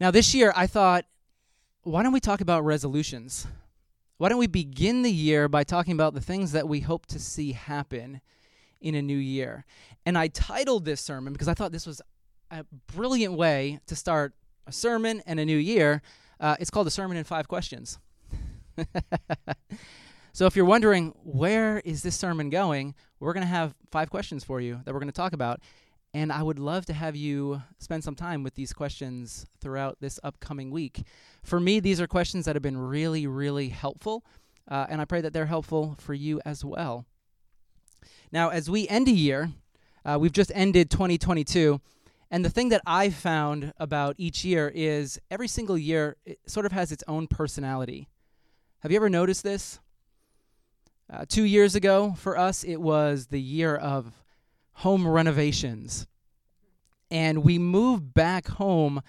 Now, this year, I thought, why don't we talk about resolutions? Why don't we begin the year by talking about the things that we hope to see happen in a new year? And I titled this sermon because I thought this was a brilliant way to start a sermon and a new year. Uh, it's called a sermon in five questions. so if you're wondering where is this sermon going, we're going to have five questions for you that we're going to talk about. And I would love to have you spend some time with these questions throughout this upcoming week. For me, these are questions that have been really, really helpful, uh, and I pray that they're helpful for you as well. Now, as we end a year, uh, we've just ended 2022, and the thing that I've found about each year is every single year it sort of has its own personality. Have you ever noticed this? Uh, two years ago, for us, it was the year of home renovations. And we moved back home,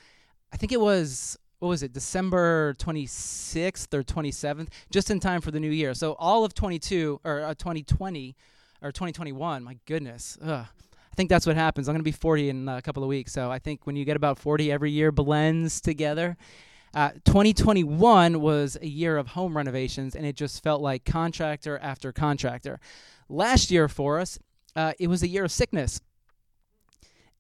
I think it was, what was it, December 26th or 27th, just in time for the new year. So all of 22, or uh, 2020, or 2021, my goodness. Ugh. I think that's what happens. I'm going to be 40 in a couple of weeks. So I think when you get about 40, every year blends together. Uh, 2021 was a year of home renovations, and it just felt like contractor after contractor. Last year for us, uh, it was a year of sickness.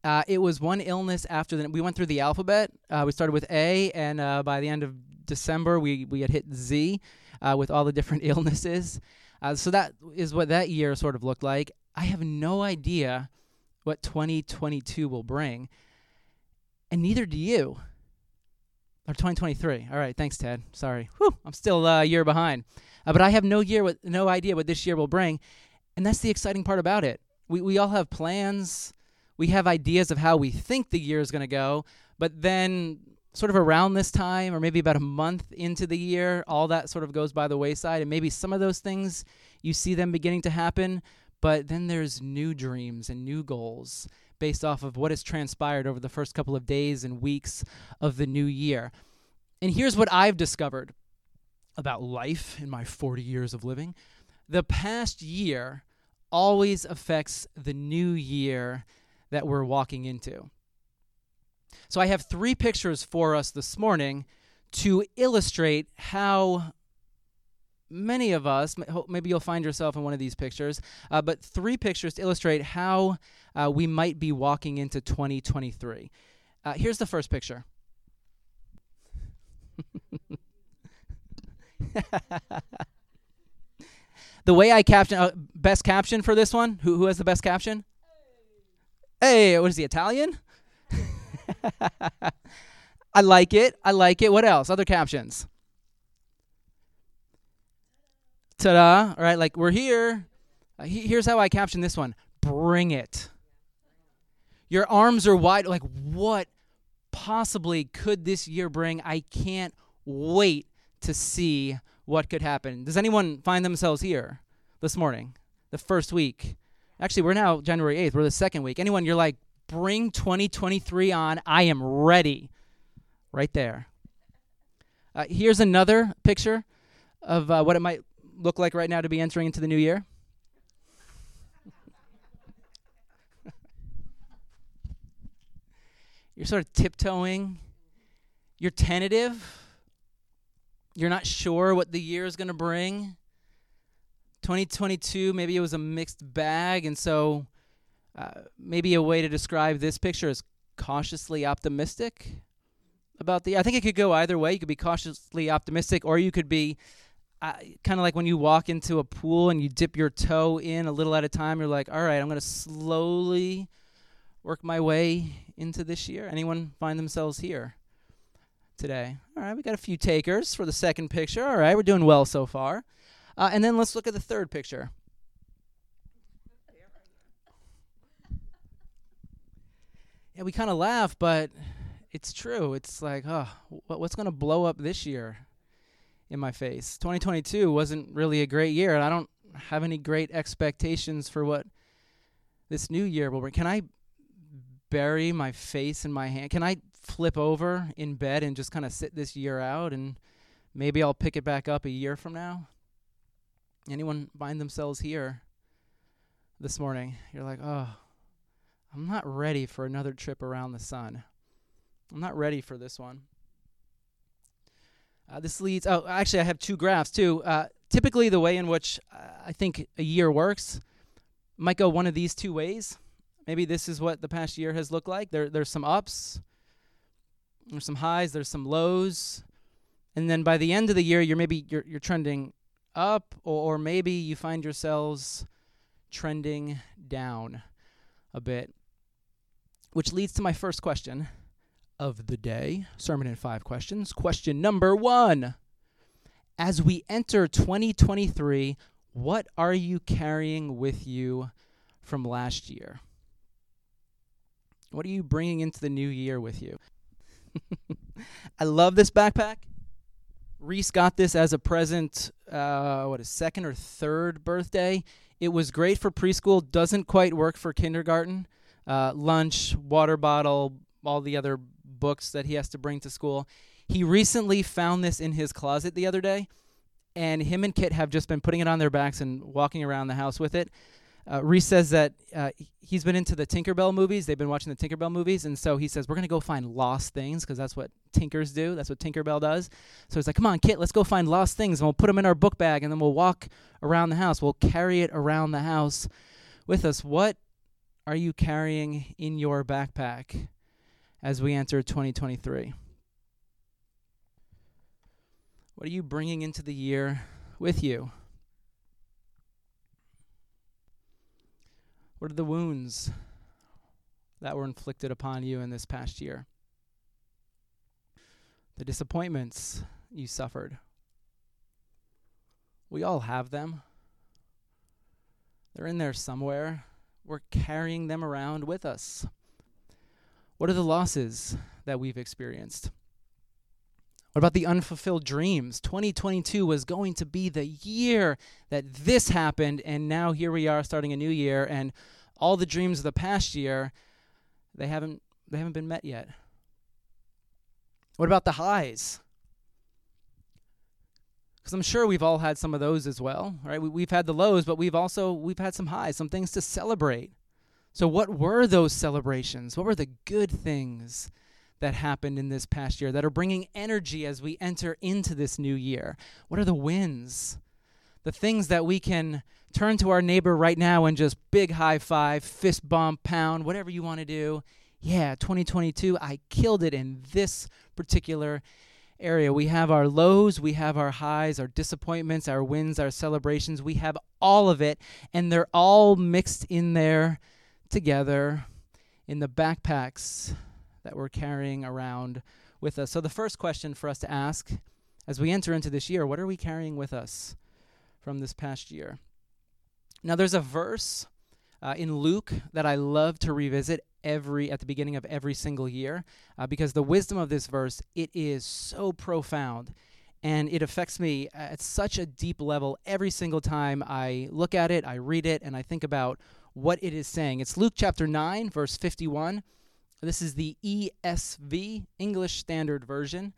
Uh, it was one illness after the. We went through the alphabet. Uh, we started with A, and uh, by the end of December, we we had hit Z uh, with all the different illnesses. Uh, so that is what that year sort of looked like. I have no idea what 2022 will bring, and neither do you. Or 2023. All right, thanks, Ted. Sorry, Whew, I'm still a year behind, but I have no year, with, no idea what this year will bring, and that's the exciting part about it we, we all have plans. We have ideas of how we think the year is going to go, but then sort of around this time or maybe about a month into the year, all that sort of goes by the wayside and maybe some of those things you see them beginning to happen, but then there's new dreams and new goals based off of what has transpired over the first couple of days and weeks of the new year. And here's what I've discovered about life in my 40 years of living. The past year always affects the new year that we're walking into. So I have three pictures for us this morning to illustrate how many of us, maybe you'll find yourself in one of these pictures, uh, but three pictures to illustrate how uh, we might be walking into 2023. Uh, here's the first picture. the way I caption uh, best caption for this one. Who who has the best caption? Hey, what is he Italian? I like it. I like it. What else? Other captions. Ta-da! All right, like we're here. Uh, he, here's how I caption this one. Bring it. Your arms are wide. Like what possibly could this year bring? I can't wait to see what could happen. Does anyone find themselves here this morning, the first week? Actually, we're now January 8th. We're the second week. Anyone, you're like, bring 2023 on. I am ready. Right there. Uh, here's another picture of uh, what it might look like right now to be entering into the new year. you're sort of tiptoeing. You're tentative you're not sure what the year is going to bring. 2022, maybe it was a mixed bag, and so uh, maybe a way to describe this picture is cautiously optimistic about the. I think it could go either way. You could be cautiously optimistic, or you could be uh, kind of like when you walk into a pool and you dip your toe in a little at a time. You're like, all right, I'm going to slowly work my way into this year. Anyone find themselves here? today. All right, we got a few takers for the second picture. All right, we're doing well so far. Uh, and then let's look at the third picture. Yeah, we kind of laugh, but it's true. It's like, oh, what's going to blow up this year in my face? 2022 wasn't really a great year, and I don't have any great expectations for what this new year will bring. Can I bury my face in my hand? Can I flip over in bed and just kind of sit this year out and maybe I'll pick it back up a year from now? Anyone find themselves here this morning? You're like, oh, I'm not ready for another trip around the sun. I'm not ready for this one. Uh, this leads. Oh, actually, I have two graphs too. Uh, typically, the way in which uh, I think a year works might go one of these two ways. Maybe this is what the past year has looked like. There, there's some ups, there's some highs, there's some lows, and then by the end of the year, you're maybe you're you're trending up, or, or maybe you find yourselves trending down a bit. Which leads to my first question of the day sermon in five questions. Question number one As we enter 2023, what are you carrying with you from last year? What are you bringing into the new year with you? I love this backpack. Reese got this as a present, uh, what, a second or third birthday. It was great for preschool, doesn't quite work for kindergarten. Uh, lunch, water bottle, all the other books that he has to bring to school. He recently found this in his closet the other day, and him and Kit have just been putting it on their backs and walking around the house with it. Uh, Reese says that uh, he's been into the Tinkerbell movies. They've been watching the Tinkerbell movies, and so he says we're gonna go find lost things because that's what Tinkers do. That's what Tinkerbell does. So he's like, "Come on, Kit, let's go find lost things, and we'll put them in our book bag, and then we'll walk around the house. We'll carry it around the house with us." What are you carrying in your backpack as we enter 2023? What are you bringing into the year with you? What are the wounds that were inflicted upon you in this past year? The disappointments you suffered. We all have them. They're in there somewhere. We're carrying them around with us. What are the losses that we've experienced? What about the unfulfilled dreams? 2022 was going to be the year that this happened, and now here we are starting a new year, and all the dreams of the past year, they haven't they haven't been met yet. What about the highs? Because I'm sure we've all had some of those as well, right? We, we've had the lows, but we've also we've had some highs, some things to celebrate. So, what were those celebrations? What were the good things that happened in this past year that are bringing energy as we enter into this new year? What are the wins? The things that we can turn to our neighbor right now and just big high five, fist bump, pound, whatever you want to do. Yeah, 2022, I killed it in this particular area. We have our lows, we have our highs, our disappointments, our wins, our celebrations. We have all of it, and they're all mixed in there together in the backpacks that we're carrying around with us. So, the first question for us to ask as we enter into this year what are we carrying with us from this past year? Now, there's a verse uh, in Luke that I love to revisit every at the beginning of every single year uh, because the wisdom of this verse it is so profound and it affects me at such a deep level every single time I look at it, I read it, and I think about what it is saying. It's Luke chapter 9, verse 51. This is the ESV, English Standard Version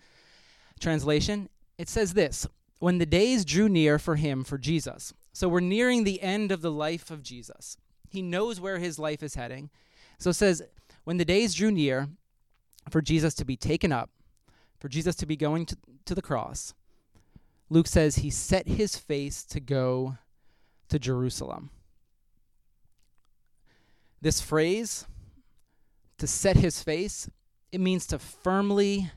translation. It says this When the days drew near for him, for Jesus. So we're nearing the end of the life of Jesus. He knows where his life is heading. So it says, When the days drew near for Jesus to be taken up, for Jesus to be going to, to the cross, Luke says he set his face to go to Jerusalem. This phrase, to set his face, it means to firmly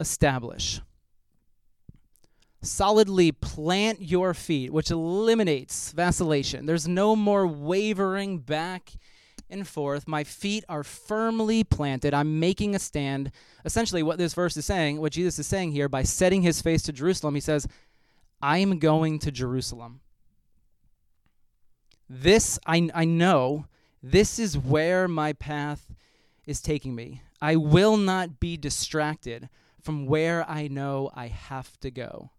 establish. Solidly plant your feet, which eliminates vacillation. There's no more wavering back and forth. My feet are firmly planted. I'm making a stand. Essentially, what this verse is saying, what Jesus is saying here, by setting his face to Jerusalem, he says, I'm going to Jerusalem. This, I, I know, this is where my path is taking me. I will not be distracted from where I know I have to go.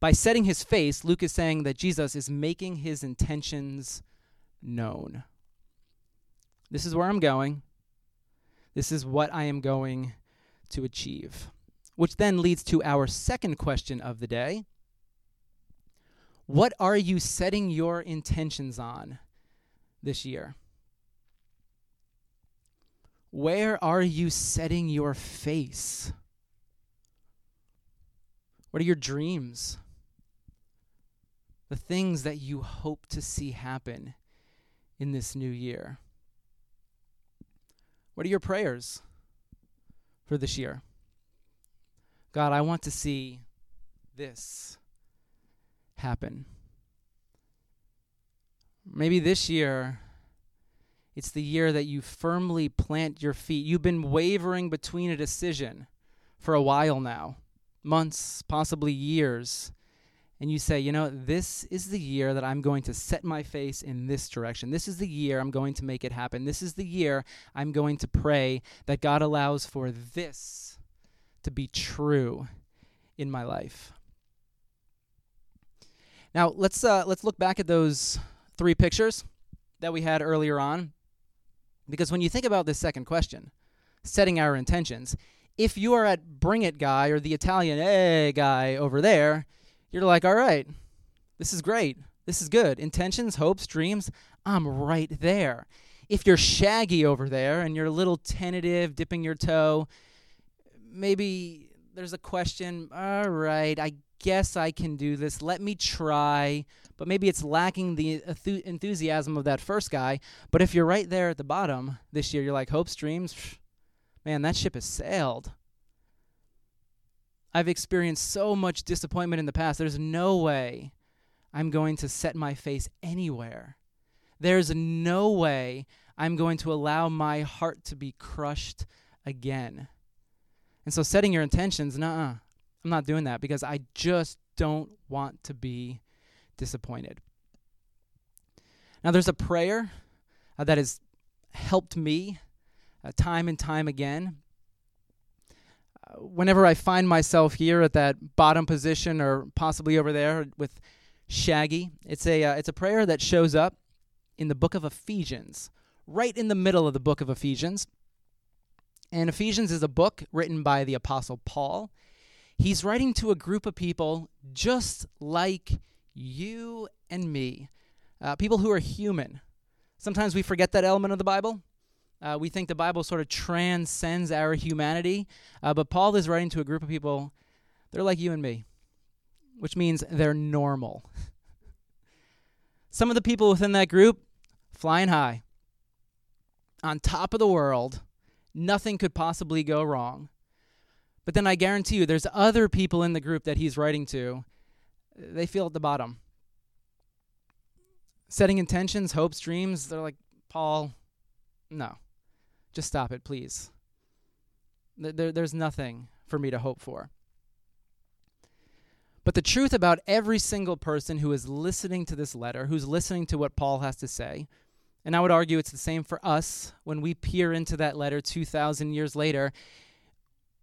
By setting his face, Luke is saying that Jesus is making his intentions known. This is where I'm going. This is what I am going to achieve. Which then leads to our second question of the day What are you setting your intentions on this year? Where are you setting your face? What are your dreams? The things that you hope to see happen in this new year? What are your prayers for this year? God, I want to see this happen. Maybe this year, it's the year that you firmly plant your feet. You've been wavering between a decision for a while now, months, possibly years. And you say, you know, this is the year that I'm going to set my face in this direction. This is the year I'm going to make it happen. This is the year I'm going to pray that God allows for this to be true in my life. Now let's uh, let's look back at those three pictures that we had earlier on, because when you think about this second question, setting our intentions, if you are at Bring It guy or the Italian Hey guy over there, you're like, all right, this is great, this is good. Intentions, hopes, dreams, I'm right there. If you're shaggy over there and you're a little tentative, dipping your toe, maybe there's a question, all right, I guess I can do this. Let me try. But maybe it's lacking the enthusiasm of that first guy. But if you're right there at the bottom this year, you're like, hopes, dreams, man, that ship has sailed. I've experienced so much disappointment in the past. There's no way I'm going to set my face anywhere. There's no way I'm going to allow my heart to be crushed again. And so setting your intentions, nah, I'm not doing that because I just don't want to be disappointed. Now, there's a prayer uh, that has helped me uh, time and time again. Uh, whenever I find myself here at that bottom position or possibly over there with Shaggy, it's a, uh, it's a prayer that shows up in the book of Ephesians, right in the middle of the book of Ephesians. And Ephesians is a book written by the Apostle Paul. He's writing to a group of people just like you and me, uh, people who are human. Sometimes we forget that element of the Bible. Uh, we think the Bible sort of transcends our humanity, uh, but Paul is writing to a group of people, they're like you and me, which means they're normal. Some of the people within that group, flying high, on top of the world, nothing could possibly go wrong. But then I guarantee you, there's other people in the group that he's writing to. They feel at the bottom. Setting intentions, hopes, dreams, they're like, Paul, no. Just stop it, please. There, there's nothing for me to hope for. But the truth about every single person who is listening to this letter, who's listening to what Paul has to say, and I would argue it's the same for us when we peer into that letter 2,000 years later,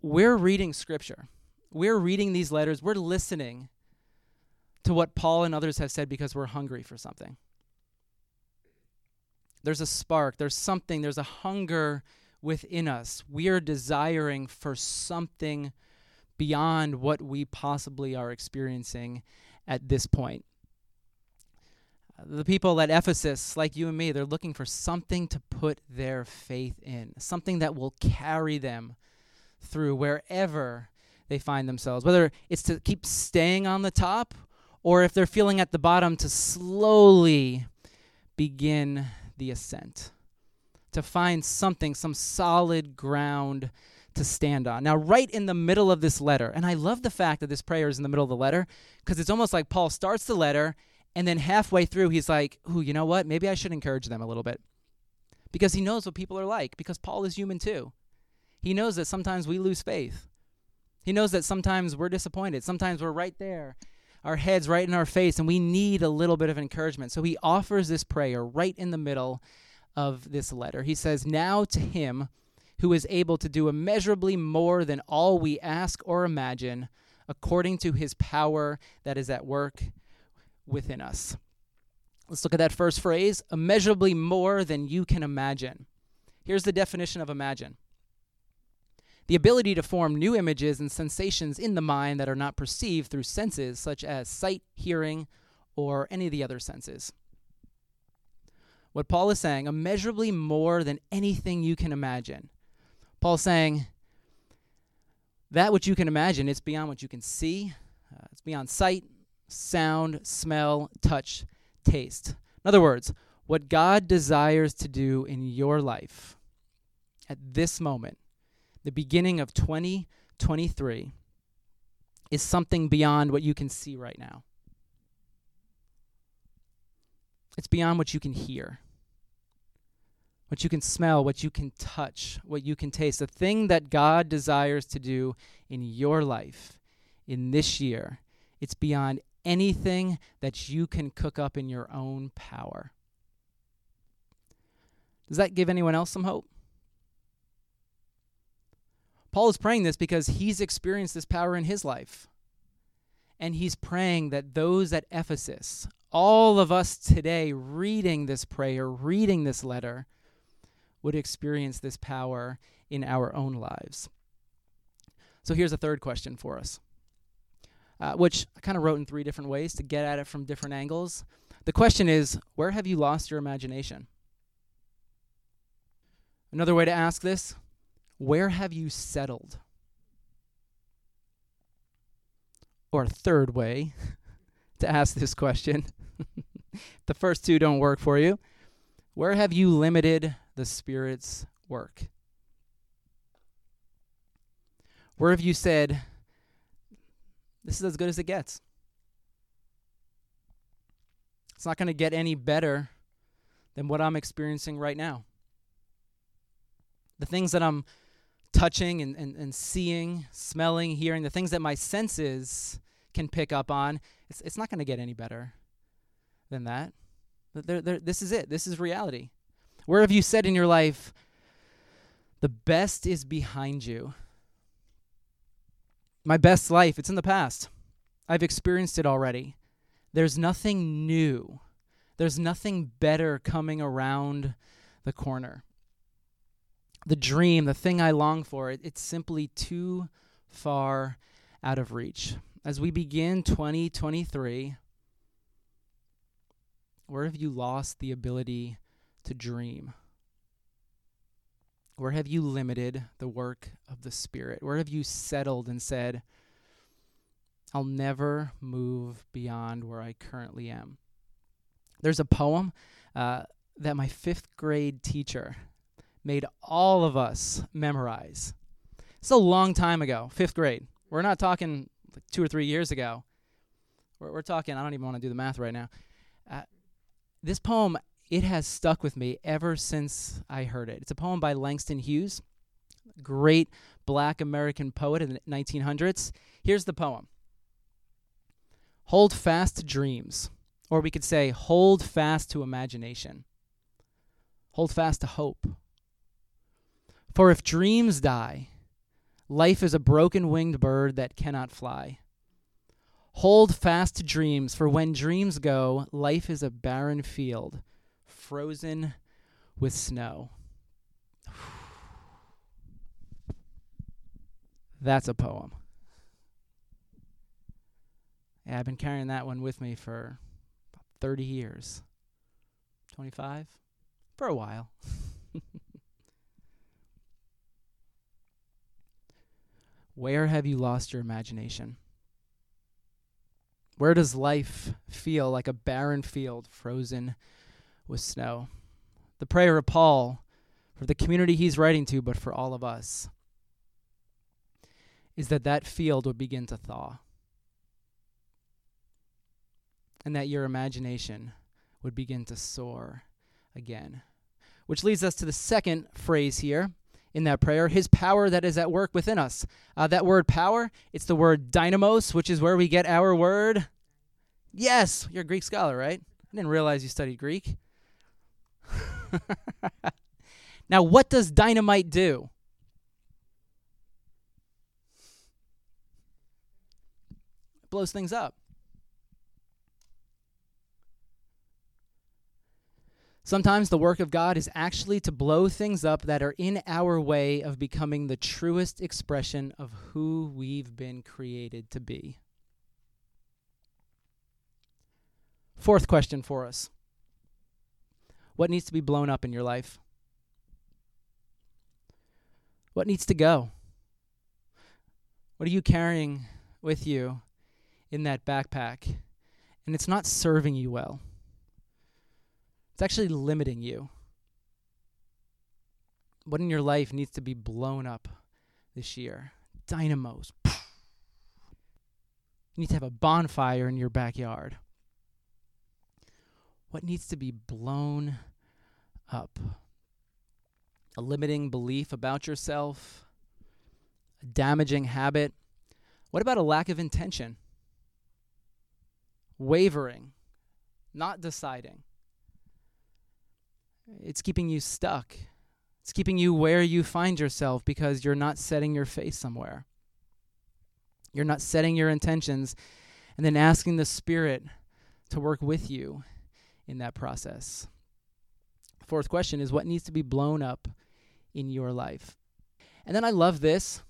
we're reading scripture. We're reading these letters. We're listening to what Paul and others have said because we're hungry for something. There's a spark, there's something, there's a hunger within us. We are desiring for something beyond what we possibly are experiencing at this point. The people at Ephesus, like you and me, they're looking for something to put their faith in, something that will carry them through wherever they find themselves, whether it's to keep staying on the top or if they're feeling at the bottom to slowly begin the ascent, to find something, some solid ground to stand on. Now, right in the middle of this letter, and I love the fact that this prayer is in the middle of the letter because it's almost like Paul starts the letter and then halfway through he's like, "Ooh, you know what? Maybe I should encourage them a little bit." Because he knows what people are like because Paul is human too. He knows that sometimes we lose faith. He knows that sometimes we're disappointed. Sometimes we're right there, our heads right in our face, and we need a little bit of encouragement. So he offers this prayer right in the middle of this letter. He says, Now to him who is able to do immeasurably more than all we ask or imagine, according to his power that is at work within us. Let's look at that first phrase immeasurably more than you can imagine. Here's the definition of imagine the ability to form new images and sensations in the mind that are not perceived through senses such as sight, hearing, or any of the other senses. What Paul is saying, immeasurably more than anything you can imagine. Paul's saying, that which you can imagine, it's beyond what you can see, uh, it's beyond sight, sound, smell, touch, taste. In other words, what God desires to do in your life at this moment, the beginning of 2023, is something beyond what you can see right now. It's beyond what you can hear, what you can smell, what you can touch, what you can taste. The thing that God desires to do in your life in this year, it's beyond anything that you can cook up in your own power. Does that give anyone else some hope? Paul is praying this because he's experienced this power in his life. And he's praying that those at Ephesus, all of us today reading this prayer, reading this letter, would experience this power in our own lives. So here's a third question for us, uh, which I kind of wrote in three different ways to get at it from different angles. The question is where have you lost your imagination? Another way to ask this where have you settled? Or a third way to ask this question the first two don't work for you. Where have you limited the Spirit's work? Where have you said, this is as good as it gets? It's not going to get any better than what I'm experiencing right now the things that I'm touching and, and, and seeing, smelling, hearing, the things that my senses can pick up on, it's, it's not going to get any better than that. They're, they're, this is it. This is reality. Where have you said in your life, the best is behind you? My best life, it's in the past. I've experienced it already. There's nothing new. There's nothing better coming around the corner the dream, the thing I long for, it, it's simply too far out of reach. As we begin 2023, where have you lost the ability to dream? Where have you limited the work of the Spirit? Where have you settled and said, I'll never move beyond where I currently am? There's a poem uh, that my fifth grade teacher made all of us memorize. It's a long time ago, fifth grade. We're not talking like two or three years ago. We're, we're talking, I don't even want to do the math right now. Uh, this poem, it has stuck with me ever since I heard it. It's a poem by Langston Hughes, great black American poet in the 1900s. Here's the poem Hold fast to dreams, or we could say, hold fast to imagination. Hold fast to hope. For if dreams die, life is a broken winged bird that cannot fly. Hold fast to dreams, for when dreams go, life is a barren field, frozen with snow. That's a poem. Yeah, I've been carrying that one with me for 30 years. 25? For a while. Where have you lost your imagination? Where does life feel like a barren field frozen with snow? The prayer of Paul for the community he's writing to, but for all of us, is that that field would begin to thaw. And that your imagination would begin to soar again. Which leads us to the second phrase here in that prayer, his power that is at work within us. Uh, that word power, it's the word dynamos, which is where we get our word. Yes, you're a Greek scholar, right? I didn't realize you studied Greek. now, what does dynamite do? It blows things up. Sometimes the work of God is actually to blow things up that are in our way of becoming the truest expression of who we've been created to be. Fourth question for us What needs to be blown up in your life? What needs to go? What are you carrying with you in that backpack and it's not serving you well. It's actually limiting you. What in your life needs to be blown up this year? Dynamos. You need to have a bonfire in your backyard. What needs to be blown up? A limiting belief about yourself? A damaging habit? What about a lack of intention? Wavering? Not deciding? It's keeping you stuck. It's keeping you where you find yourself because you're not setting your face somewhere. You're not setting your intentions and then asking the Spirit to work with you in that process. Fourth question is what needs to be blown up in your life? And then I love this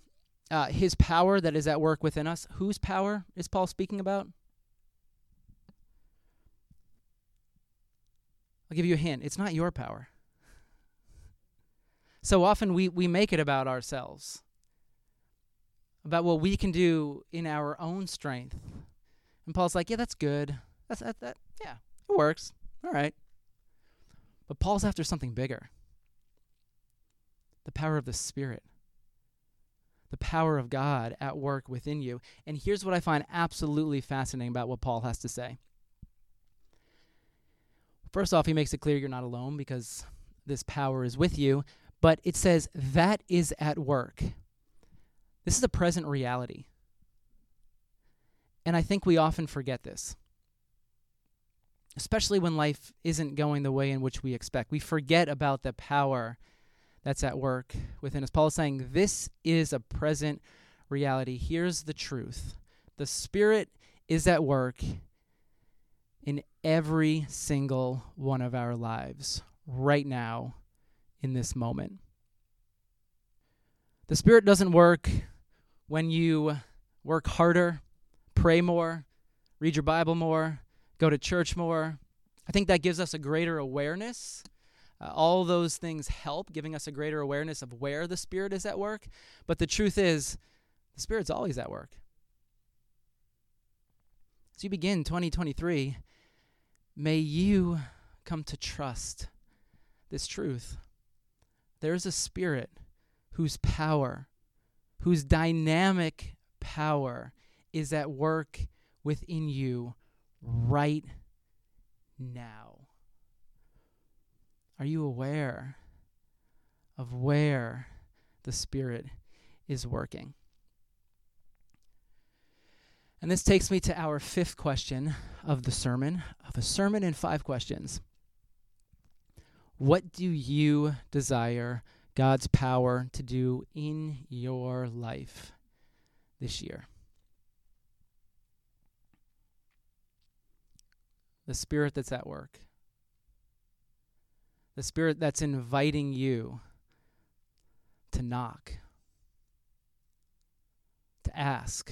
uh, his power that is at work within us. Whose power is Paul speaking about? I'll give you a hint. It's not your power. So often we, we make it about ourselves, about what we can do in our own strength. And Paul's like, yeah, that's good. That's that, that yeah, it works. All right. But Paul's after something bigger. The power of the Spirit. The power of God at work within you. And here's what I find absolutely fascinating about what Paul has to say. First off, he makes it clear you're not alone because this power is with you, but it says that is at work. This is a present reality. And I think we often forget this, especially when life isn't going the way in which we expect. We forget about the power that's at work within us. Paul is saying this is a present reality. Here's the truth the Spirit is at work every single one of our lives right now in this moment. The Spirit doesn't work when you work harder, pray more, read your Bible more, go to church more. I think that gives us a greater awareness. Uh, all those things help, giving us a greater awareness of where the Spirit is at work. But the truth is, the Spirit's always at work. As you begin 2023, May you come to trust this truth. There's a spirit whose power, whose dynamic power is at work within you right now. Are you aware of where the Spirit is working? And this takes me to our fifth question of the sermon, of a sermon in five questions. What do you desire God's power to do in your life this year? The Spirit that's at work, the Spirit that's inviting you to knock, to ask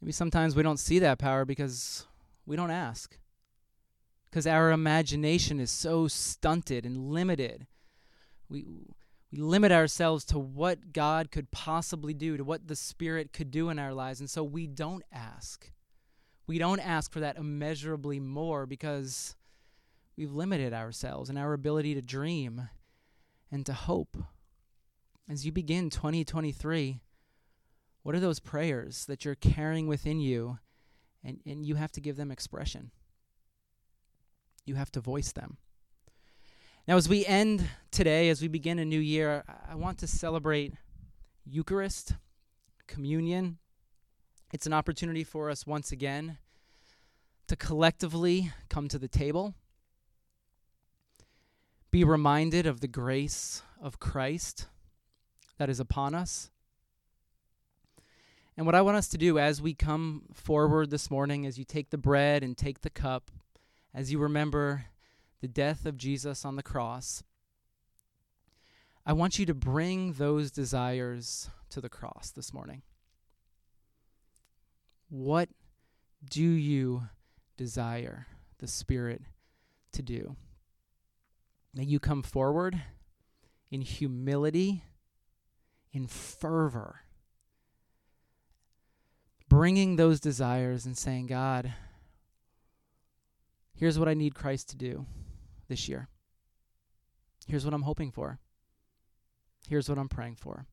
Maybe sometimes we don't see that power because we don't ask. Because our imagination is so stunted and limited. We, we limit ourselves to what God could possibly do, to what the Spirit could do in our lives. And so we don't ask. We don't ask for that immeasurably more because we've limited ourselves and our ability to dream and to hope. As you begin 2023, what are those prayers that you're carrying within you and, and you have to give them expression? You have to voice them. Now, as we end today, as we begin a new year, I want to celebrate Eucharist, communion. It's an opportunity for us once again to collectively come to the table, be reminded of the grace of Christ that is upon us, and what I want us to do as we come forward this morning, as you take the bread and take the cup, as you remember the death of Jesus on the cross, I want you to bring those desires to the cross this morning. What do you desire the Spirit to do? May you come forward in humility, in fervor bringing those desires and saying, God, here's what I need Christ to do this year. Here's what I'm hoping for. Here's what I'm praying for.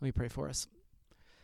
Let me pray for us.